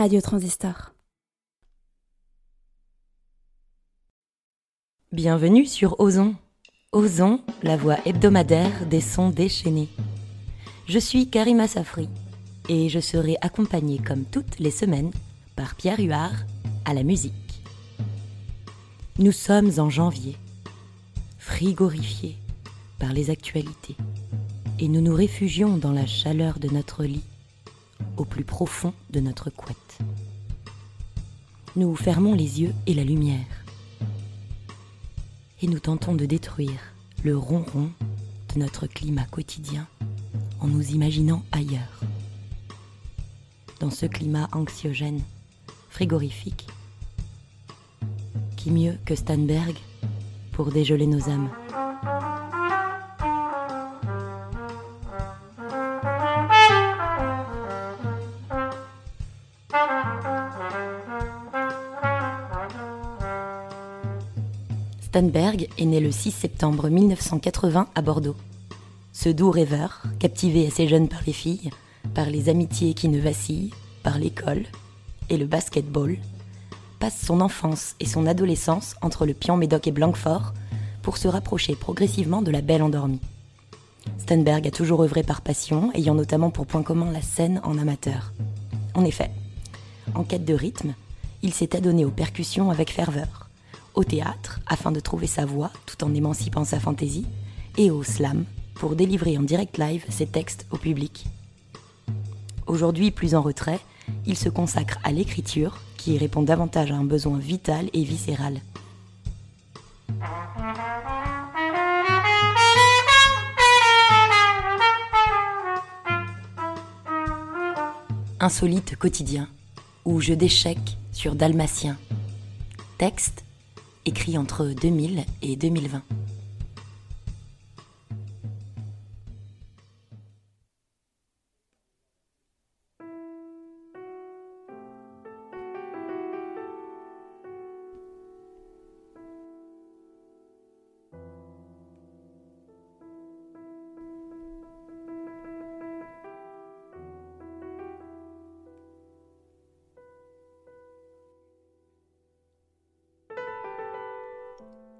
Radio Transistor. Bienvenue sur Ozon. Ozon, la voix hebdomadaire des sons déchaînés. Je suis Karima Safri et je serai accompagnée comme toutes les semaines par Pierre Huard à la musique. Nous sommes en janvier, frigorifiés par les actualités, et nous nous réfugions dans la chaleur de notre lit, au plus profond de notre couette. Nous fermons les yeux et la lumière, et nous tentons de détruire le ronron de notre climat quotidien en nous imaginant ailleurs. Dans ce climat anxiogène, frigorifique, qui mieux que Stanberg pour dégeler nos âmes Stanberg est né le 6 septembre 1980 à Bordeaux. Ce doux rêveur, captivé assez jeune par les filles, par les amitiés qui ne vacillent, par l'école et le basketball, passe son enfance et son adolescence entre le Pian Médoc et Blanquefort pour se rapprocher progressivement de la belle endormie. Stanberg a toujours œuvré par passion, ayant notamment pour point commun la scène en amateur. En effet, en quête de rythme, il s'est adonné aux percussions avec ferveur, au théâtre afin de trouver sa voix tout en émancipant sa fantaisie, et au slam pour délivrer en direct live ses textes au public. Aujourd'hui plus en retrait, il se consacre à l'écriture qui répond davantage à un besoin vital et viscéral. Insolite quotidien ou jeu d'échecs sur Dalmatien. Texte écrit entre 2000 et 2020.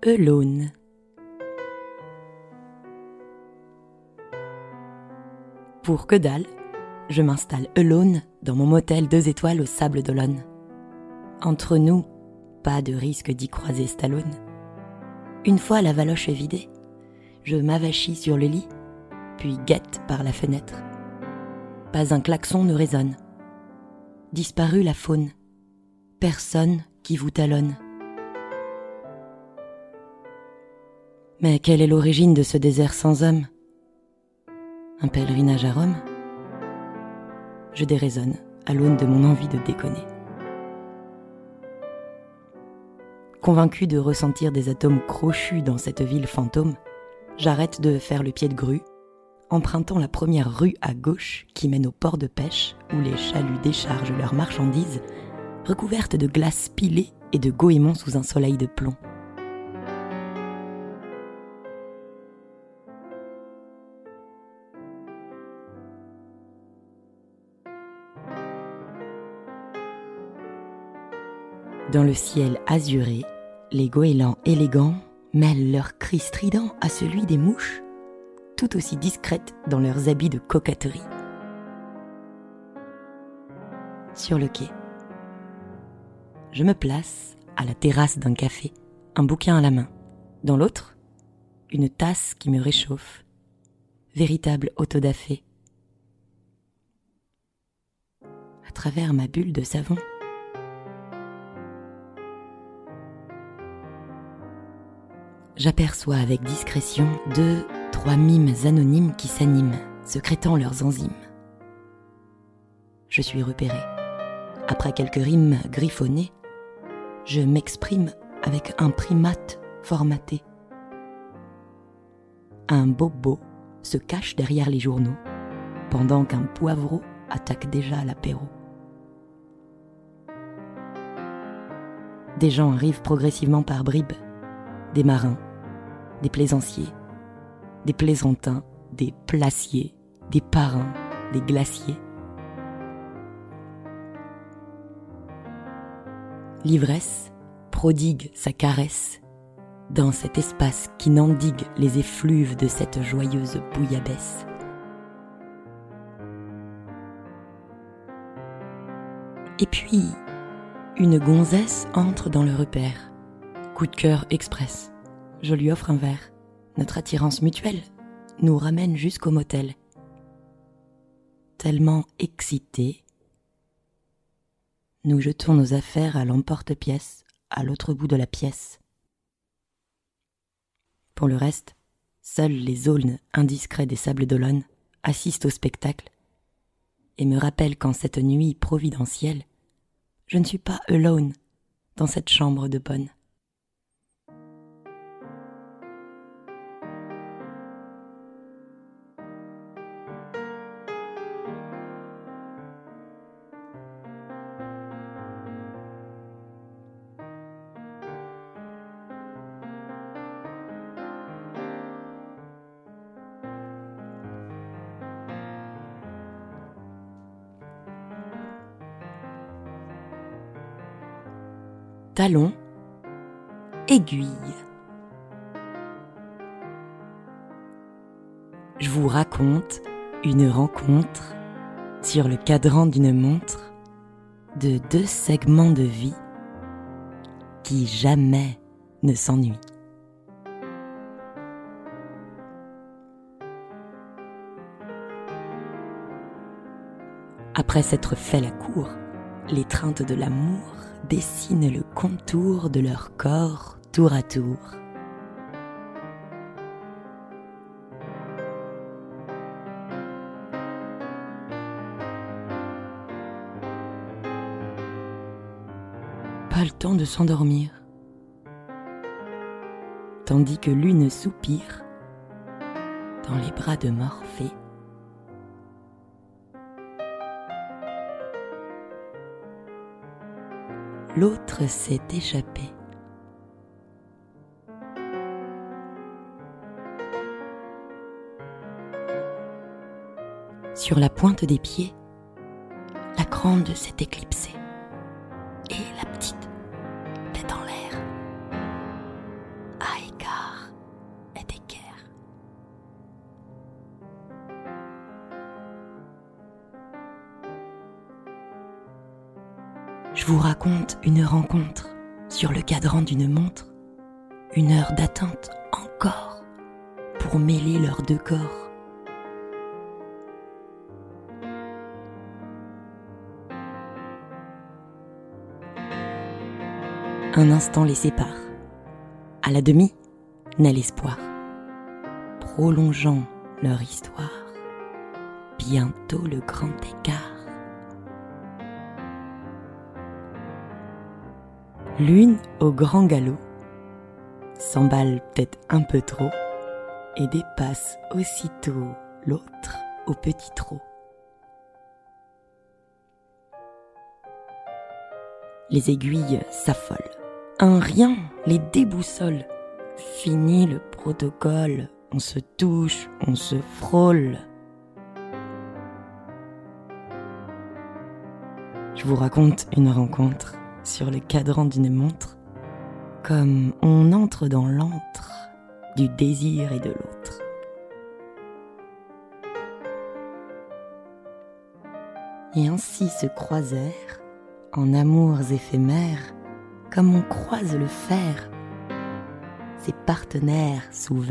Alone. Pour que dalle, je m'installe alone dans mon motel deux étoiles au sable d'Olonne. Entre nous, pas de risque d'y croiser Stallone. Une fois la valoche vidée, je m'avachis sur le lit, puis guette par la fenêtre. Pas un klaxon ne résonne. Disparue la faune. Personne qui vous talonne. Mais quelle est l'origine de ce désert sans homme? Un pèlerinage à Rome? Je déraisonne à l'aune de mon envie de déconner. Convaincu de ressentir des atomes crochus dans cette ville fantôme, j'arrête de faire le pied de grue, empruntant la première rue à gauche qui mène au port de pêche où les chaluts déchargent leurs marchandises, recouvertes de glace pilée et de goémons sous un soleil de plomb. Dans le ciel azuré, les goélands élégants mêlent leurs cris stridents à celui des mouches, tout aussi discrètes dans leurs habits de coquetterie. Sur le quai, je me place à la terrasse d'un café, un bouquin à la main. Dans l'autre, une tasse qui me réchauffe, véritable autodafé. À travers ma bulle de savon, j'aperçois avec discrétion deux, trois mimes anonymes qui s'animent, secrétant leurs enzymes. Je suis repéré. Après quelques rimes griffonnées, je m'exprime avec un primate formaté. Un bobo se cache derrière les journaux, pendant qu'un poivreau attaque déjà l'apéro. Des gens arrivent progressivement par bribes, des marins, des plaisanciers, des plaisantins, des placiers, des parrains, des glaciers. L'ivresse prodigue sa caresse dans cet espace qui n'endigue les effluves de cette joyeuse bouillabaisse. Et puis, une gonzesse entre dans le repère. Coup de cœur express. Je lui offre un verre. Notre attirance mutuelle nous ramène jusqu'au motel. Tellement excités, nous jetons nos affaires à l'emporte-pièce, à l'autre bout de la pièce. Pour le reste, seuls les aulnes indiscrets des sables d'Olonne assistent au spectacle et me rappellent qu'en cette nuit providentielle, je ne suis pas alone dans cette chambre de bonne. Aiguille. Je vous raconte une rencontre sur le cadran d'une montre de deux segments de vie qui jamais ne s'ennuient. Après s'être fait la cour, l'étreinte de l'amour dessinent le contour de leur corps tour à tour. Pas le temps de s'endormir, tandis que l'une soupire dans les bras de Morphée. L'autre s'est échappé. Sur la pointe des pieds, la grande s'est éclipsée une rencontre sur le cadran d'une montre, une heure d'attente encore pour mêler leurs deux corps. Un instant les sépare. À la demi, naît l'espoir, prolongeant leur histoire. Bientôt le grand écart. L'une au grand galop s'emballe peut-être un peu trop et dépasse aussitôt l'autre au petit trot. Les aiguilles s'affolent. Un rien les déboussole. Fini le protocole. On se touche, on se frôle. Je vous raconte une rencontre sur le cadran d'une montre, comme on entre dans l'antre du désir et de l'autre. Et ainsi se croisèrent, en amours éphémères, comme on croise le fer, ses partenaires sous.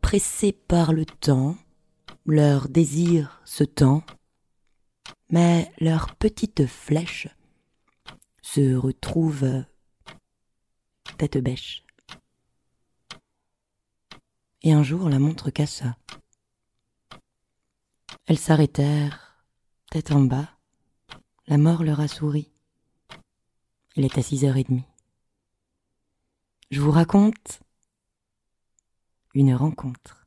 Pressés par le temps, leur désir se tend, mais leur petite flèche se retrouve tête bêche. Et un jour la montre cassa. Elles s'arrêtèrent, tête en bas. La mort leur a souri. Il est à six heures et demie. Je vous raconte une rencontre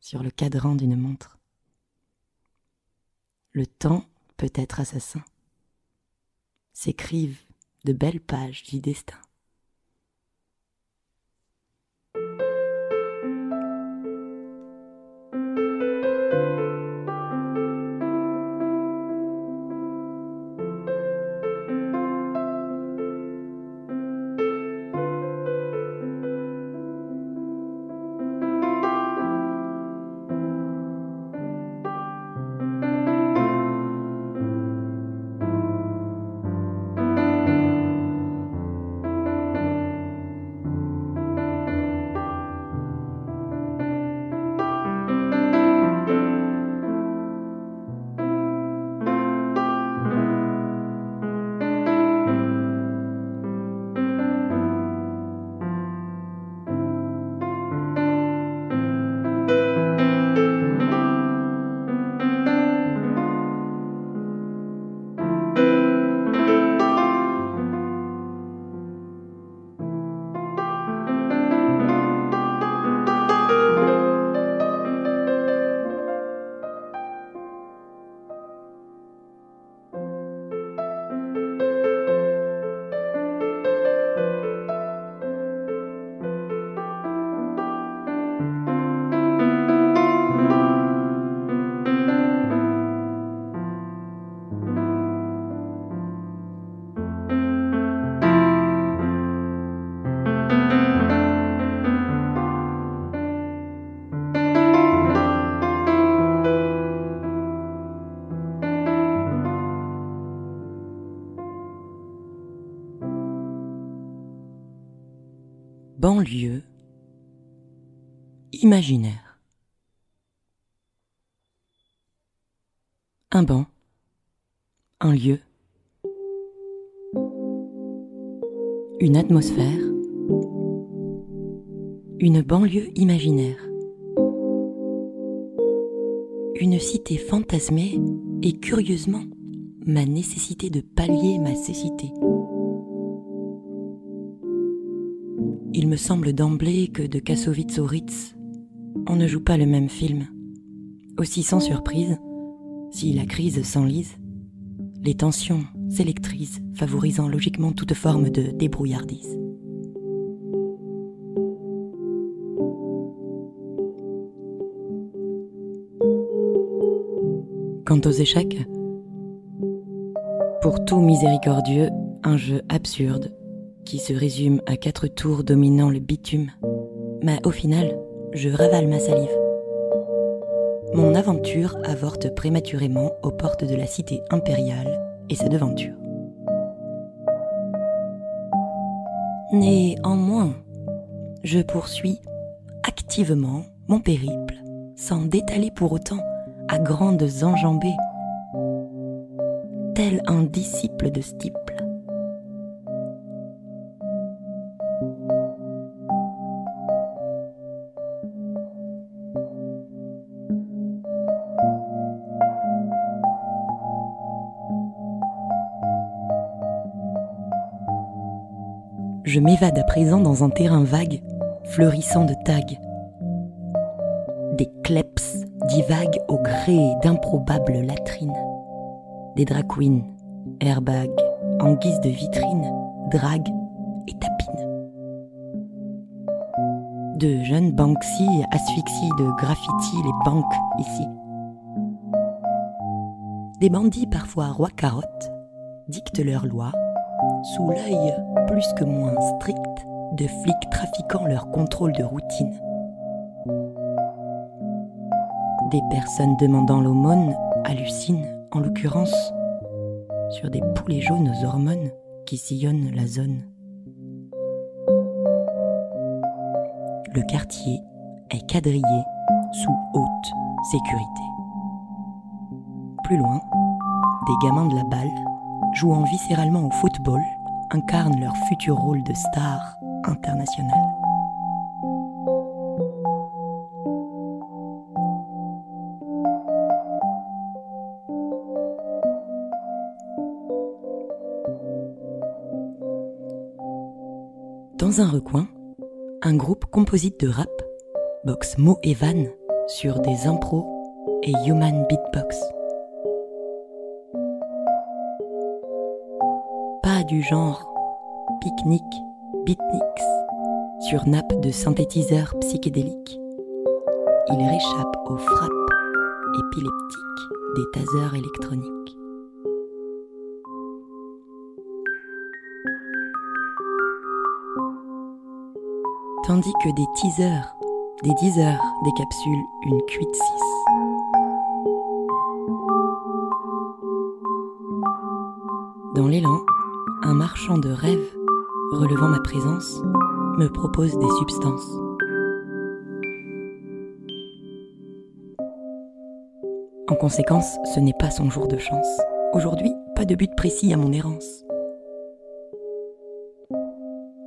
sur le cadran d'une montre. Le temps peut être assassin. S'écrivent de belles pages du destin. Banlieue imaginaire. Un banc, un lieu, une atmosphère, une banlieue imaginaire, une cité fantasmée et curieusement ma nécessité de pallier ma cécité. Semble d'emblée que de Kassovitz au Ritz, on ne joue pas le même film. Aussi sans surprise, si la crise s'enlise, les tensions s'électrisent, favorisant logiquement toute forme de débrouillardise. Quant aux échecs, pour tout miséricordieux, un jeu absurde qui se résume à quatre tours dominant le bitume. Mais au final, je ravale ma salive. Mon aventure avorte prématurément aux portes de la cité impériale et sa devanture. Néanmoins, je poursuis activement mon périple, sans détaler pour autant à grandes enjambées, tel un disciple de Stiple. Je m'évade à présent dans un terrain vague, fleurissant de tags. Des kleps divaguent au gré d'improbables latrines. Des drag airbags, en guise de vitrine, draguent et tapinent. De jeunes Banksy asphyxient de graffiti les banques ici. Des bandits parfois rois carottes dictent leurs lois sous l'œil plus que moins strict de flics trafiquant leur contrôle de routine. Des personnes demandant l'aumône hallucinent, en l'occurrence, sur des poulets jaunes aux hormones qui sillonnent la zone. Le quartier est quadrillé sous haute sécurité. Plus loin, des gamins de la balle jouant viscéralement au football, incarnent leur futur rôle de star internationale. Dans un recoin, un groupe composite de rap boxe Mo et Van sur des impros et human beatbox. Du genre pique-nique, beatniks, sur nappe de synthétiseurs psychédéliques. Il réchappe aux frappes épileptiques des tasers électroniques. Tandis que des teasers, des teasers décapsulent une cuite 6. Dans l'élan, un marchand de rêves, relevant ma présence, me propose des substances. En conséquence, ce n'est pas son jour de chance. Aujourd'hui, pas de but précis à mon errance.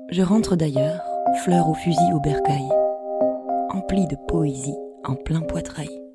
Je rentre d'ailleurs, fleur au fusil au bercail, empli de poésie en plein poitrail.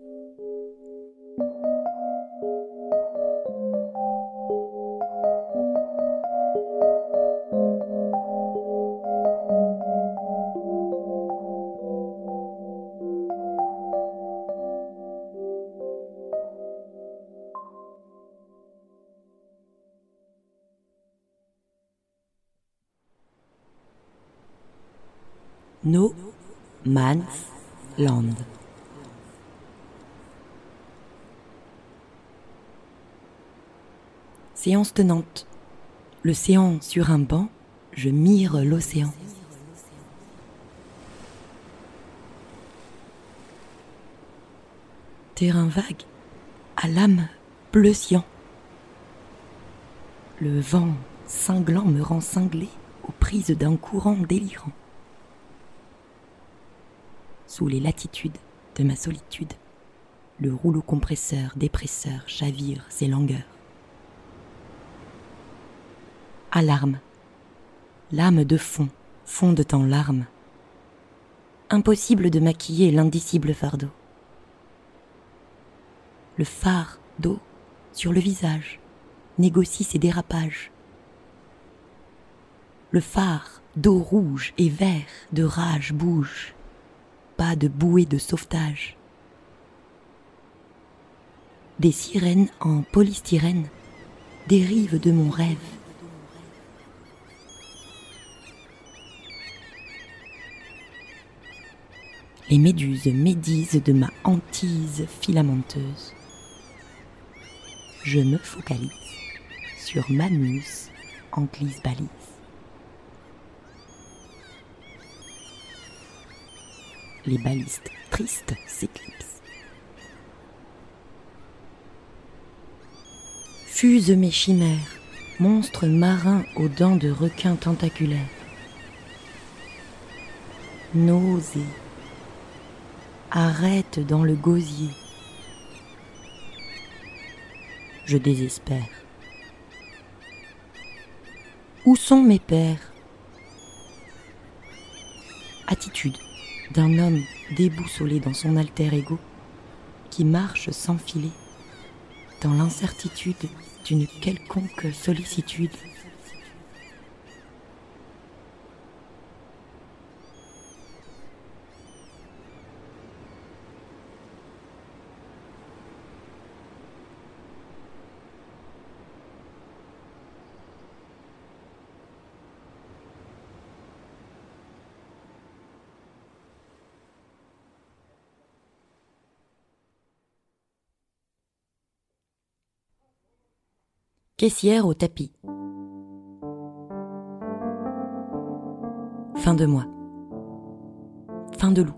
Séance tenante. L'océan sur un banc, je mire l'océan. Terrain vague, à l'âme bleu cyan. Le vent cinglant me rend cinglé aux prises d'un courant délirant sous les latitudes de ma solitude. Le rouleau compresseur dépresseur chavire ses langueurs. Alarme. L'âme de fond fonde en larmes. Impossible de maquiller l'indicible fardeau. Le phare d'eau sur le visage négocie ses dérapages. Le phare d'eau rouge et vert de rage bouge, de bouée de sauvetage. Des sirènes en polystyrène dérivent de mon rêve. Les méduses médisent de ma hantise filamenteuse. Je me focalise sur ma muse en glisse-balise. Les balistes tristes s'éclipsent. Fusent mes chimères, monstres marins aux dents de requins tentaculaires. Nausée, arrête dans le gosier. Je désespère. Où sont mes pères? Attitude d'un homme déboussolé dans son alter ego qui marche sans filer dans l'incertitude d'une quelconque sollicitude. Caissière au tapis. Fin de mois. Fin de loup.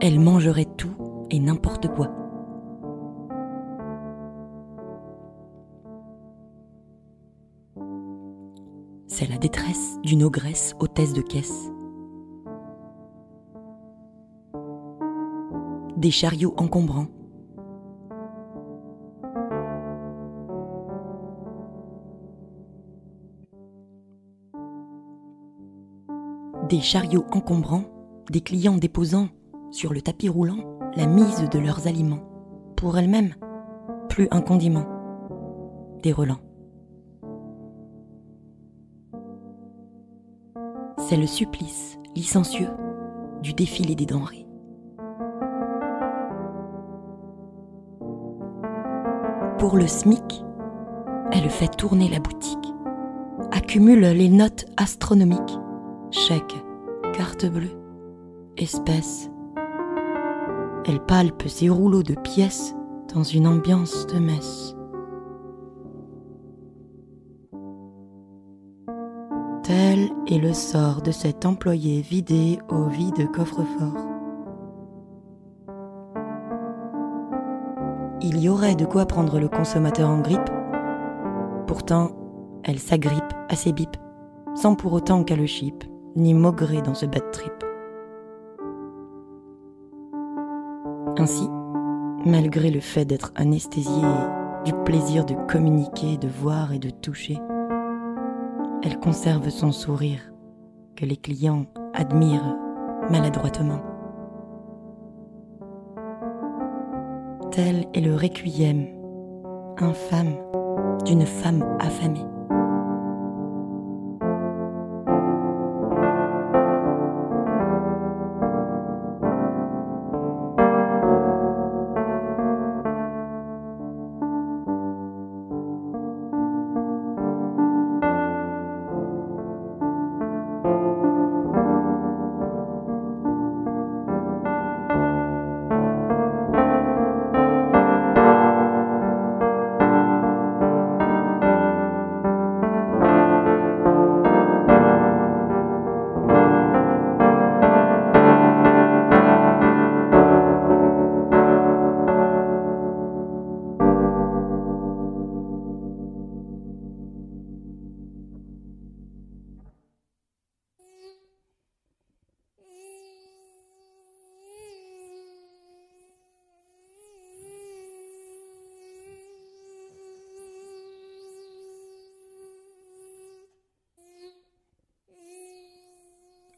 Elle mangerait tout et n'importe quoi. C'est la détresse d'une ogresse hôtesse de caisse. Des chariots encombrants des chariots encombrants, des clients déposant sur le tapis roulant la mise de leurs aliments, pour elles-mêmes, plus un condiment, des relents. C'est le supplice licencieux du défilé des denrées. Pour le SMIC, elle fait tourner la boutique, accumule les notes astronomiques chèque, carte bleue, espèce. Elle palpe ses rouleaux de pièces dans une ambiance de messe. Tel est le sort de cet employé vidé au vide coffre-fort. Il y aurait de quoi prendre le consommateur en grippe. Pourtant, elle s'agrippe à ses bips, sans pour autant qu'elle le chip ni maugrer dans ce bad trip. Ainsi, malgré le fait d'être anesthésiée du plaisir de communiquer, de voir et de toucher, elle conserve son sourire que les clients admirent maladroitement. Tel est le requiem infâme d'une femme affamée.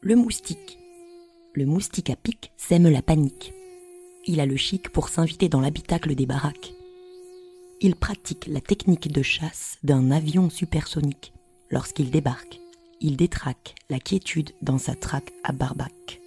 Le moustique. Le moustique à pic sème la panique. Il a le chic pour s'inviter dans l'habitacle des baraques. Il pratique la technique de chasse d'un avion supersonique. Lorsqu'il débarque, il détraque la quiétude dans sa traque à barbac.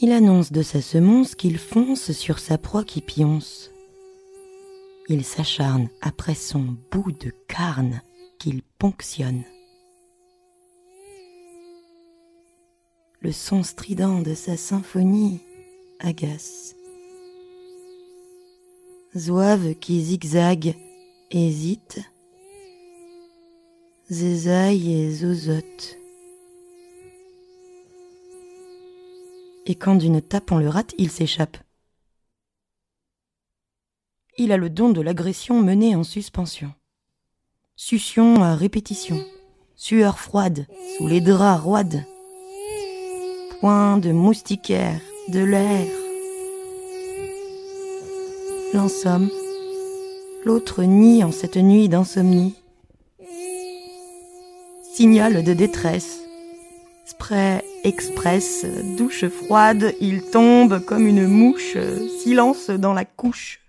Il annonce de sa semence qu'il fonce sur sa proie qui pionce. Il s'acharne après son bout de carne qu'il ponctionne. Le son strident de sa symphonie agace. Zouave qui zigzague, hésite, zézaille et zozote. Et quand d'une tape on le rate, il s'échappe. Il a le don de l'agression menée en suspension. Succion à répétition, sueur froide sous les draps roides, point de moustiquaire, de l'air. L'un somme, l'autre nie en cette nuit d'insomnie. Signal de détresse, spray express, douche froide, il tombe comme une mouche, silence dans la couche.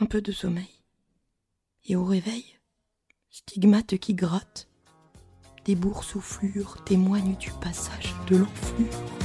Un peu de sommeil. Et au réveil, stigmate qui gratte, des boursouflures témoignent du passage de l'enflure.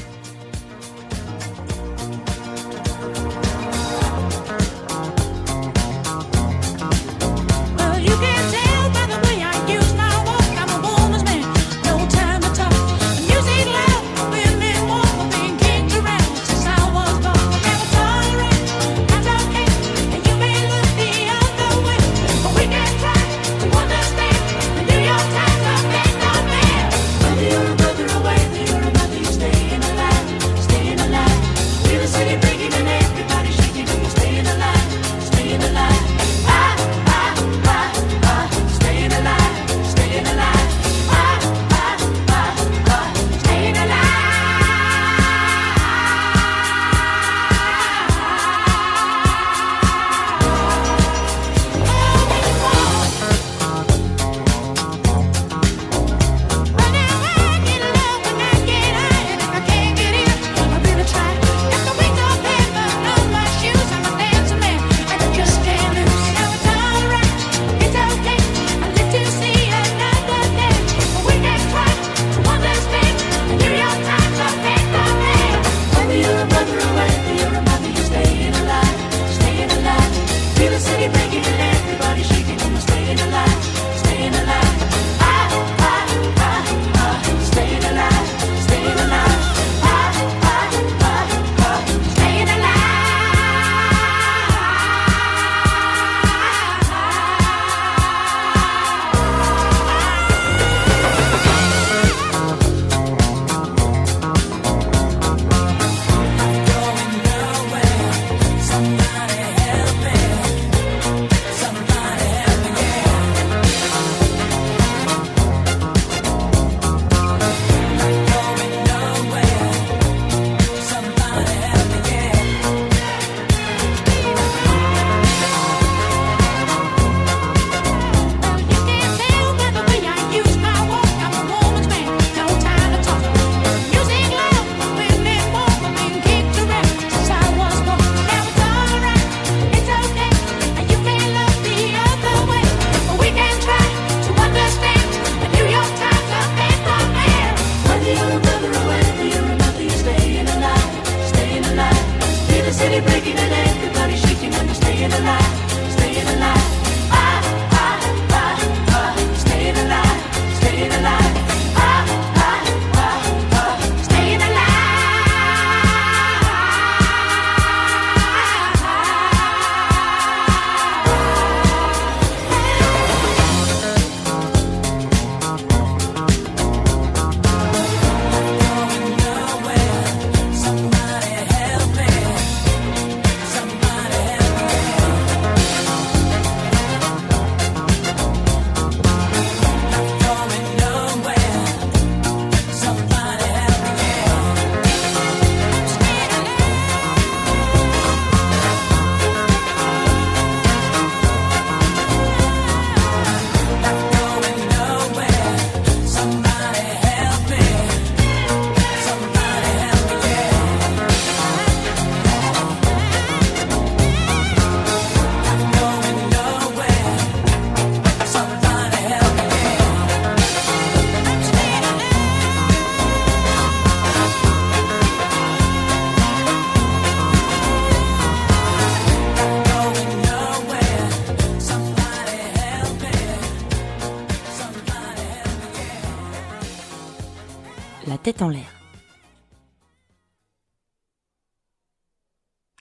Tête en l'air.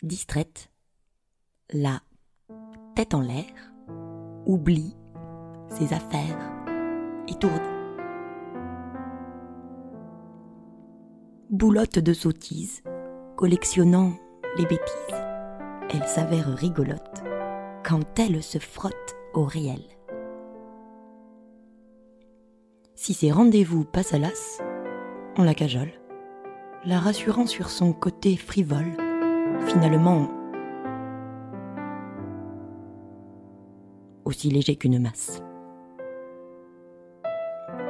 Distraite, la tête en l'air, oublie ses affaires, étourdie. Boulotte de sottise, collectionnant les bêtises, elle s'avère rigolote quand elle se frotte au réel. Si ses rendez-vous passent à l'as, on la cajole, la rassurant sur son côté frivole, finalement aussi léger qu'une masse.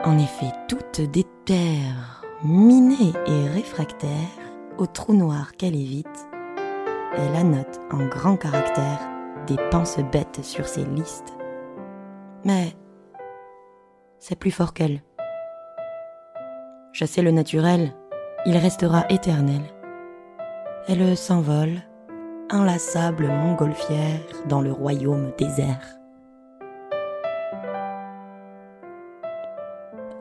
En effet, toute déterre, minée et réfractaire au trou noir qu'elle évite, elle annote en grand caractère des penses bêtes sur ses listes. Mais c'est plus fort qu'elle. Chasser le naturel, il restera éternel. Elle s'envole, inlassable montgolfière dans le royaume désert.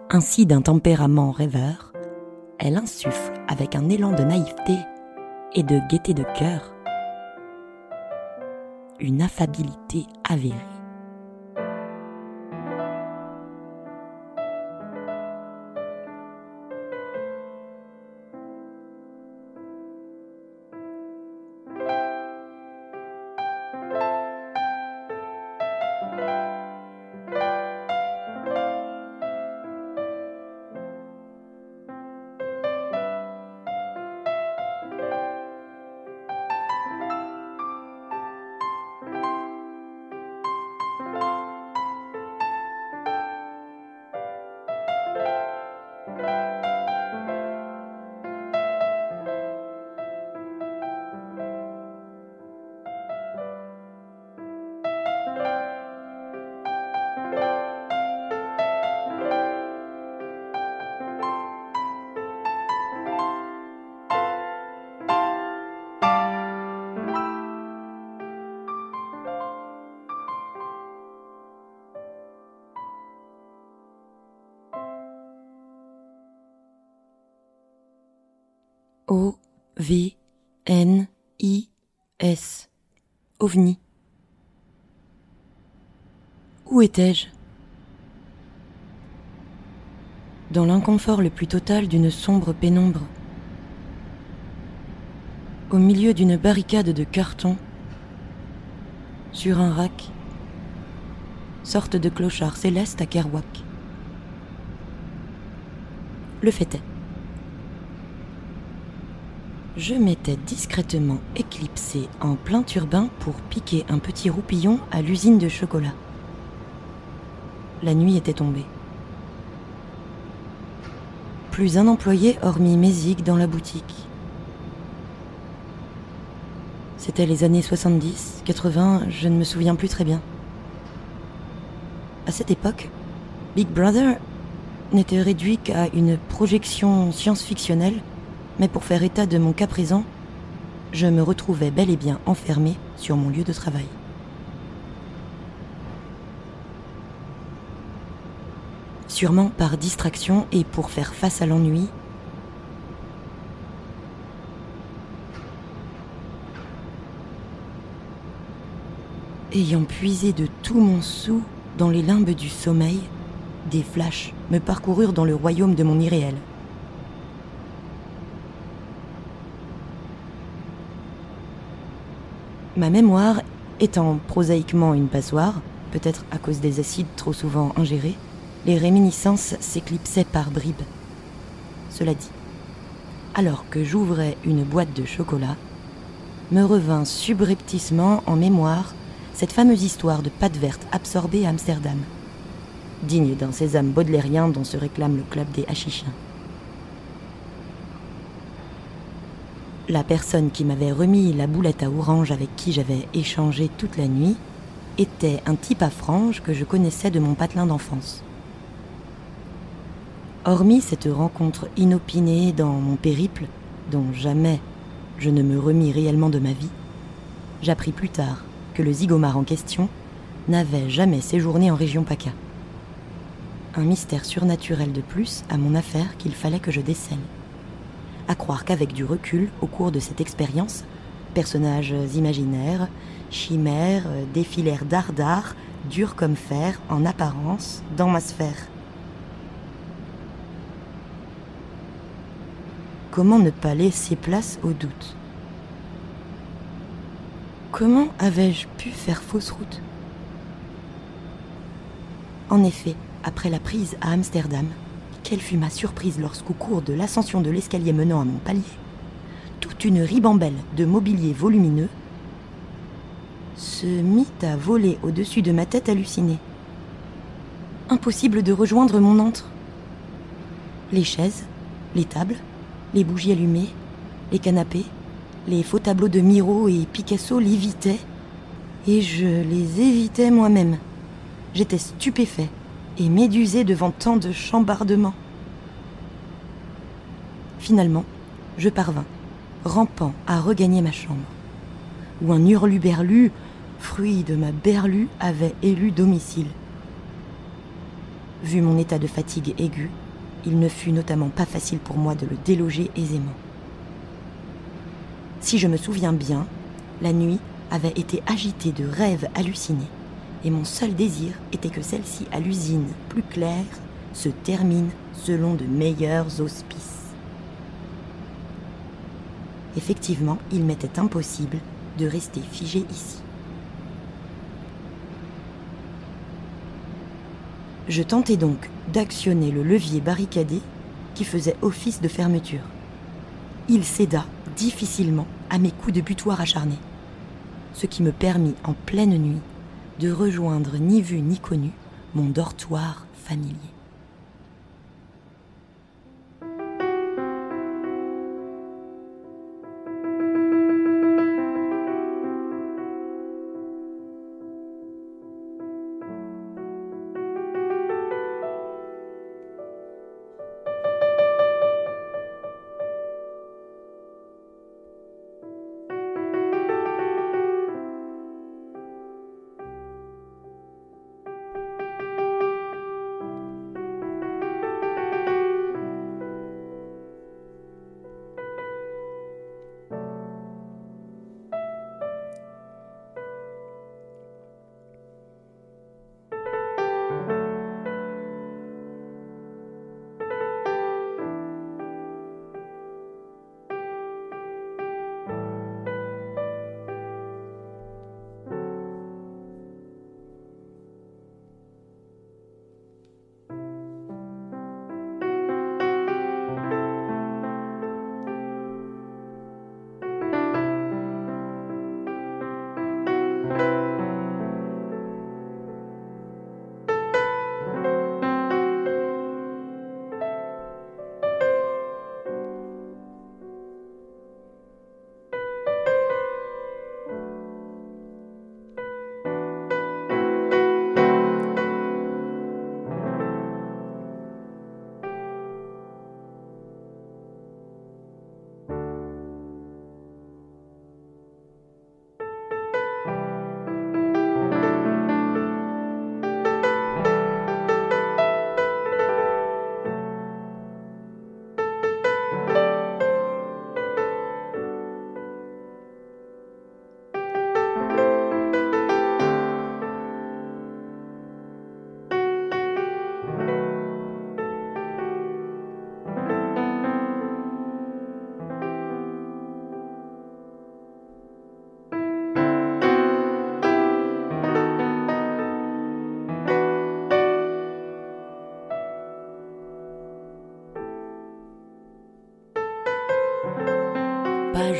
Ainsi d'un tempérament rêveur, elle insuffle avec un élan de naïveté et de gaieté de cœur une affabilité avérée. Où étais-je? Dans l'inconfort le plus total d'une sombre pénombre. Au milieu d'une barricade de carton, sur un rack, sorte de clochard céleste à Kerouac. Le fait est je m'étais discrètement éclipsé en plein turbin pour piquer un petit roupillon à l'usine de chocolat. La nuit était tombée. Plus un employé hormis Mézig dans la boutique. C'était les années 70, 80, je ne me souviens plus très bien. À cette époque, Big Brother n'était réduit qu'à une projection science-fictionnelle mais pour faire état de mon cas présent, je me retrouvais bel et bien enfermé sur mon lieu de travail. Sûrement par distraction et pour faire face à l'ennui, ayant puisé de tout mon sou dans les limbes du sommeil, des flashs me parcoururent dans le royaume de mon irréel. Ma mémoire étant prosaïquement une passoire, peut-être à cause des acides trop souvent ingérés, les réminiscences s'éclipsaient par bribes. Cela dit, alors que j'ouvrais une boîte de chocolat, me revint subrepticement en mémoire cette fameuse histoire de pâte verte absorbée à Amsterdam, digne d'un sésame baudelairien dont se réclame le club des hachichiens. La personne qui m'avait remis la boulette à orange avec qui j'avais échangé toute la nuit était un type à franges que je connaissais de mon patelin d'enfance. Hormis cette rencontre inopinée dans mon périple, dont jamais je ne me remis réellement de ma vie, j'appris plus tard que le zygomar en question n'avait jamais séjourné en région PACA. Un mystère surnaturel de plus à mon affaire qu'il fallait que je décèle. À croire qu'avec du recul, au cours de cette expérience, personnages imaginaires, chimères, défilèrent dardard, durs comme fer, en apparence, dans ma sphère. Comment ne pas laisser place au doute Comment avais-je pu faire fausse route En effet, après la prise à Amsterdam, quelle fut ma surprise lorsqu'au cours de l'ascension de l'escalier menant à mon palier, toute une ribambelle de mobilier volumineux se mit à voler au-dessus de ma tête hallucinée. Impossible de rejoindre mon antre. Les chaises, les tables, les bougies allumées, les canapés, les faux tableaux de Miro et Picasso l'évitaient, et je les évitais moi-même. J'étais stupéfait et médusé devant tant de chambardements. Finalement, je parvins, rampant, à regagner ma chambre, où un hurluberlu, fruit de ma berlue, avait élu domicile. Vu mon état de fatigue aiguë, il ne fut notamment pas facile pour moi de le déloger aisément. Si je me souviens bien, la nuit avait été agitée de rêves hallucinés, et mon seul désir était que celle-ci à l'usine plus claire se termine selon de meilleurs auspices. Effectivement, il m'était impossible de rester figé ici. Je tentai donc d'actionner le levier barricadé qui faisait office de fermeture. Il céda difficilement à mes coups de butoir acharnés, ce qui me permit en pleine nuit de rejoindre ni vu ni connu mon dortoir familier.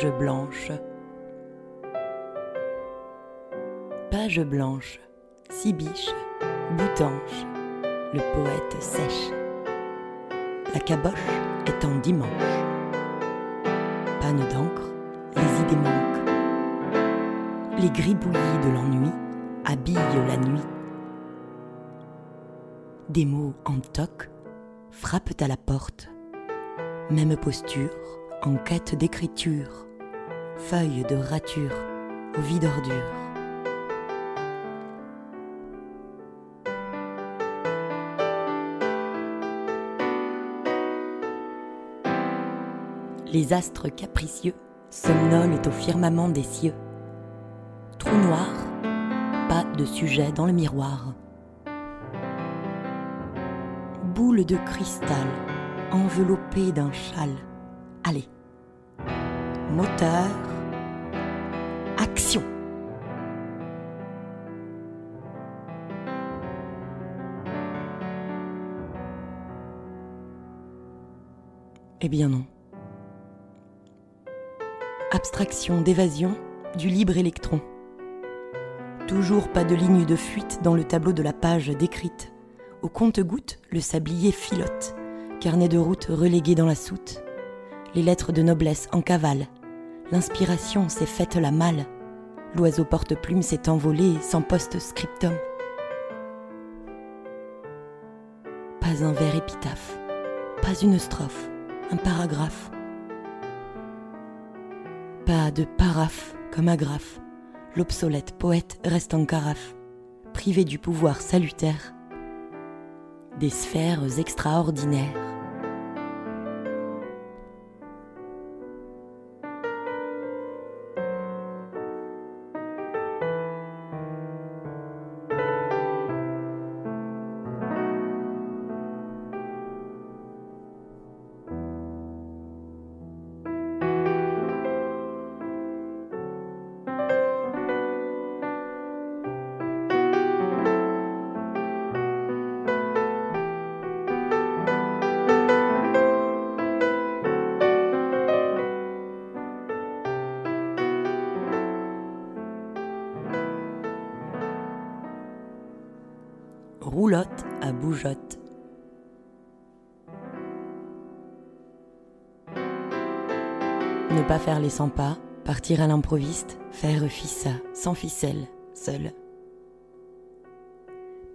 Page blanche. Page blanche, Sibiche, Boutanche, le poète sèche. La caboche est en dimanche. Panne d'encre, les idées manquent. Les gribouillis de l'ennui habillent la nuit. Des mots en toc frappent à la porte. Même posture, en quête d'écriture, feuilles de rature au vide. Les astres capricieux somnolent au firmament des cieux. Trou noir, pas de sujet dans le miroir. Boule de cristal enveloppée d'un châle. Allez, Moteur. Action. Eh bien non. Abstraction d'évasion du libre électron. Toujours pas de ligne de fuite dans le tableau de la page décrite. Au compte-goutte, le sablier filote, carnet de route relégué dans la soute. Les lettres de noblesse en cavale. L'inspiration s'est faite la malle. L'oiseau porte-plume s'est envolé sans post-scriptum. Pas un vers épitaphe, pas une strophe un paragraphe. Pas de paraphe comme agrafe, l'obsolète poète reste en carafe, privé du pouvoir salutaire des sphères extraordinaires. Ne pas faire les 100 pas, partir à l'improviste, faire fissa, sans ficelle, seul.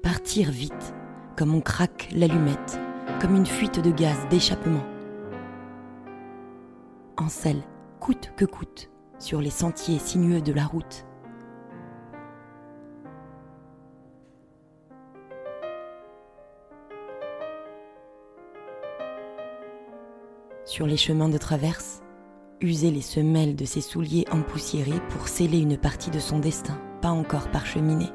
Partir vite, comme on craque l'allumette, comme une fuite de gaz d'échappement. En selle, coûte que coûte, sur les sentiers sinueux de la route. sur les chemins de traverse, user les semelles de ses souliers empoussiérés pour sceller une partie de son destin, pas encore parcheminé.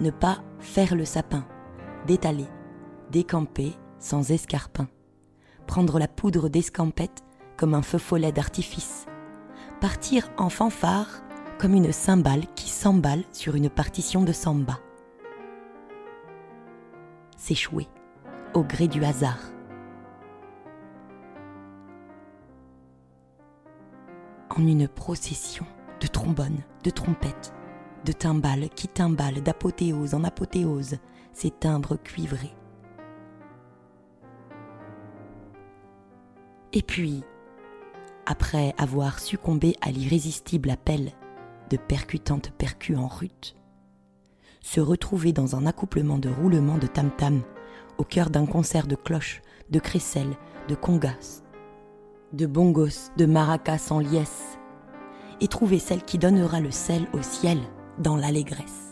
Ne pas faire le sapin, d'étaler, décamper sans escarpin, prendre la poudre d'escampette comme un feu follet d'artifice, partir en fanfare comme une cymbale qui s'emballe sur une partition de samba. S'échouer au gré du hasard en une procession de trombones, de trompettes, de timbales qui timbalent d'apothéose en apothéose ces timbres cuivrés. Et puis, après avoir succombé à l'irrésistible appel de percutantes percus en rute, se retrouver dans un accouplement de roulements de tam-tam au cœur d'un concert de cloches, de crécelles, de congas, de bongos, de maracas en liesse, et trouver celle qui donnera le sel au ciel dans l'allégresse.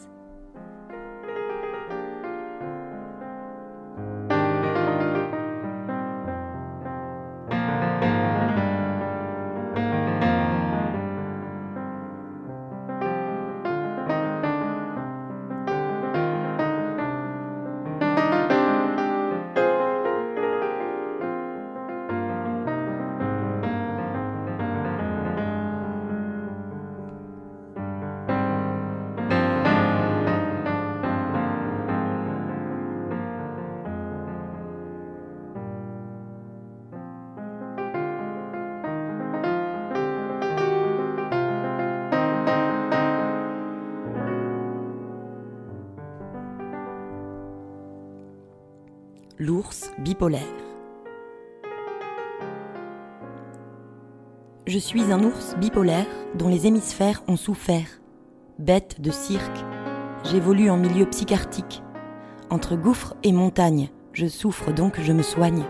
L'ours bipolaire. Je suis un ours bipolaire dont les hémisphères ont souffert. Bête de cirque, j'évolue en milieu psychartique. Entre gouffre et montagne, je souffre donc je me soigne.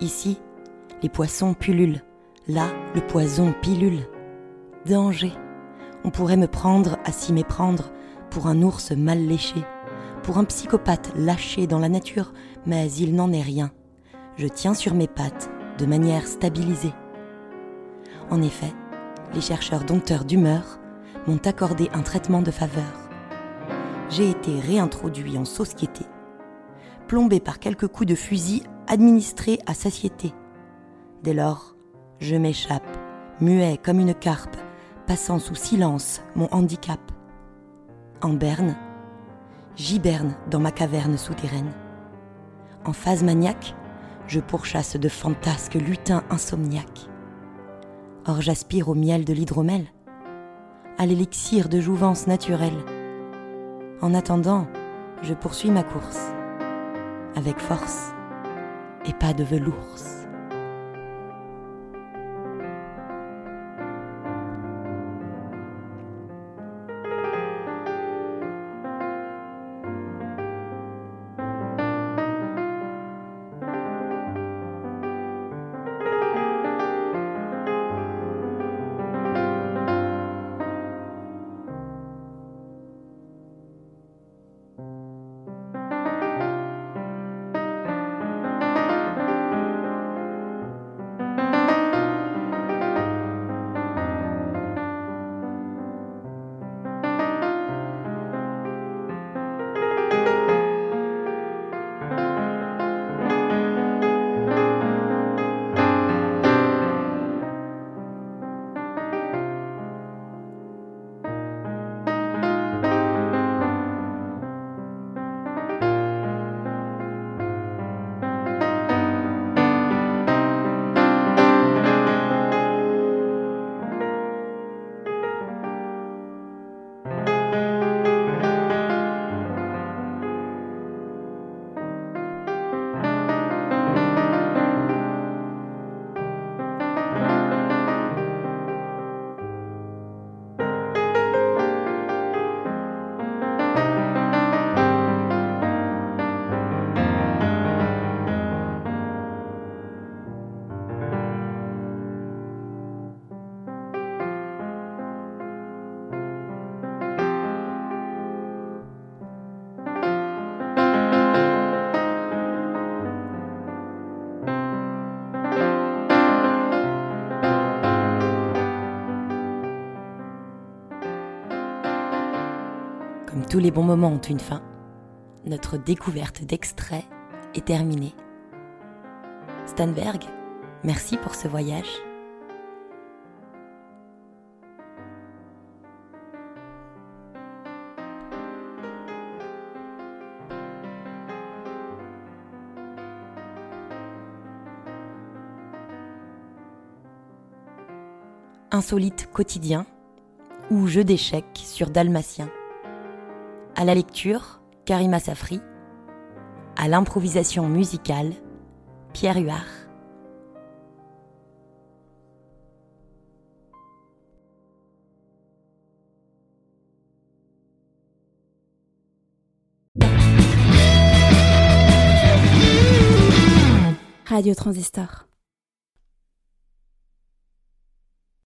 Ici, les poissons pullulent. Là, le poison pilule. Danger. On pourrait me prendre à s'y méprendre pour un ours mal léché pour un psychopathe lâché dans la nature, mais il n'en est rien. Je tiens sur mes pattes, de manière stabilisée. En effet, les chercheurs dompteurs d'humeur m'ont accordé un traitement de faveur. J'ai été réintroduit en société, plombé par quelques coups de fusil administrés à satiété. Dès lors, je m'échappe, muet comme une carpe, passant sous silence mon handicap. En berne, j'hiberne dans ma caverne souterraine. En phase maniaque, je pourchasse de fantasques lutins insomniaques. Or j'aspire au miel de l'hydromel, à l'élixir de jouvence naturelle. En attendant, je poursuis ma course, avec force et pas de velours. Tous les bons moments ont une fin, notre découverte d'extraits est terminée. Stanberg, merci pour ce voyage. Insolite quotidien ou jeu d'échecs sur Dalmatien. À la lecture, Karima Safri. À l'improvisation musicale, Pierre Huard. Radio Transistor.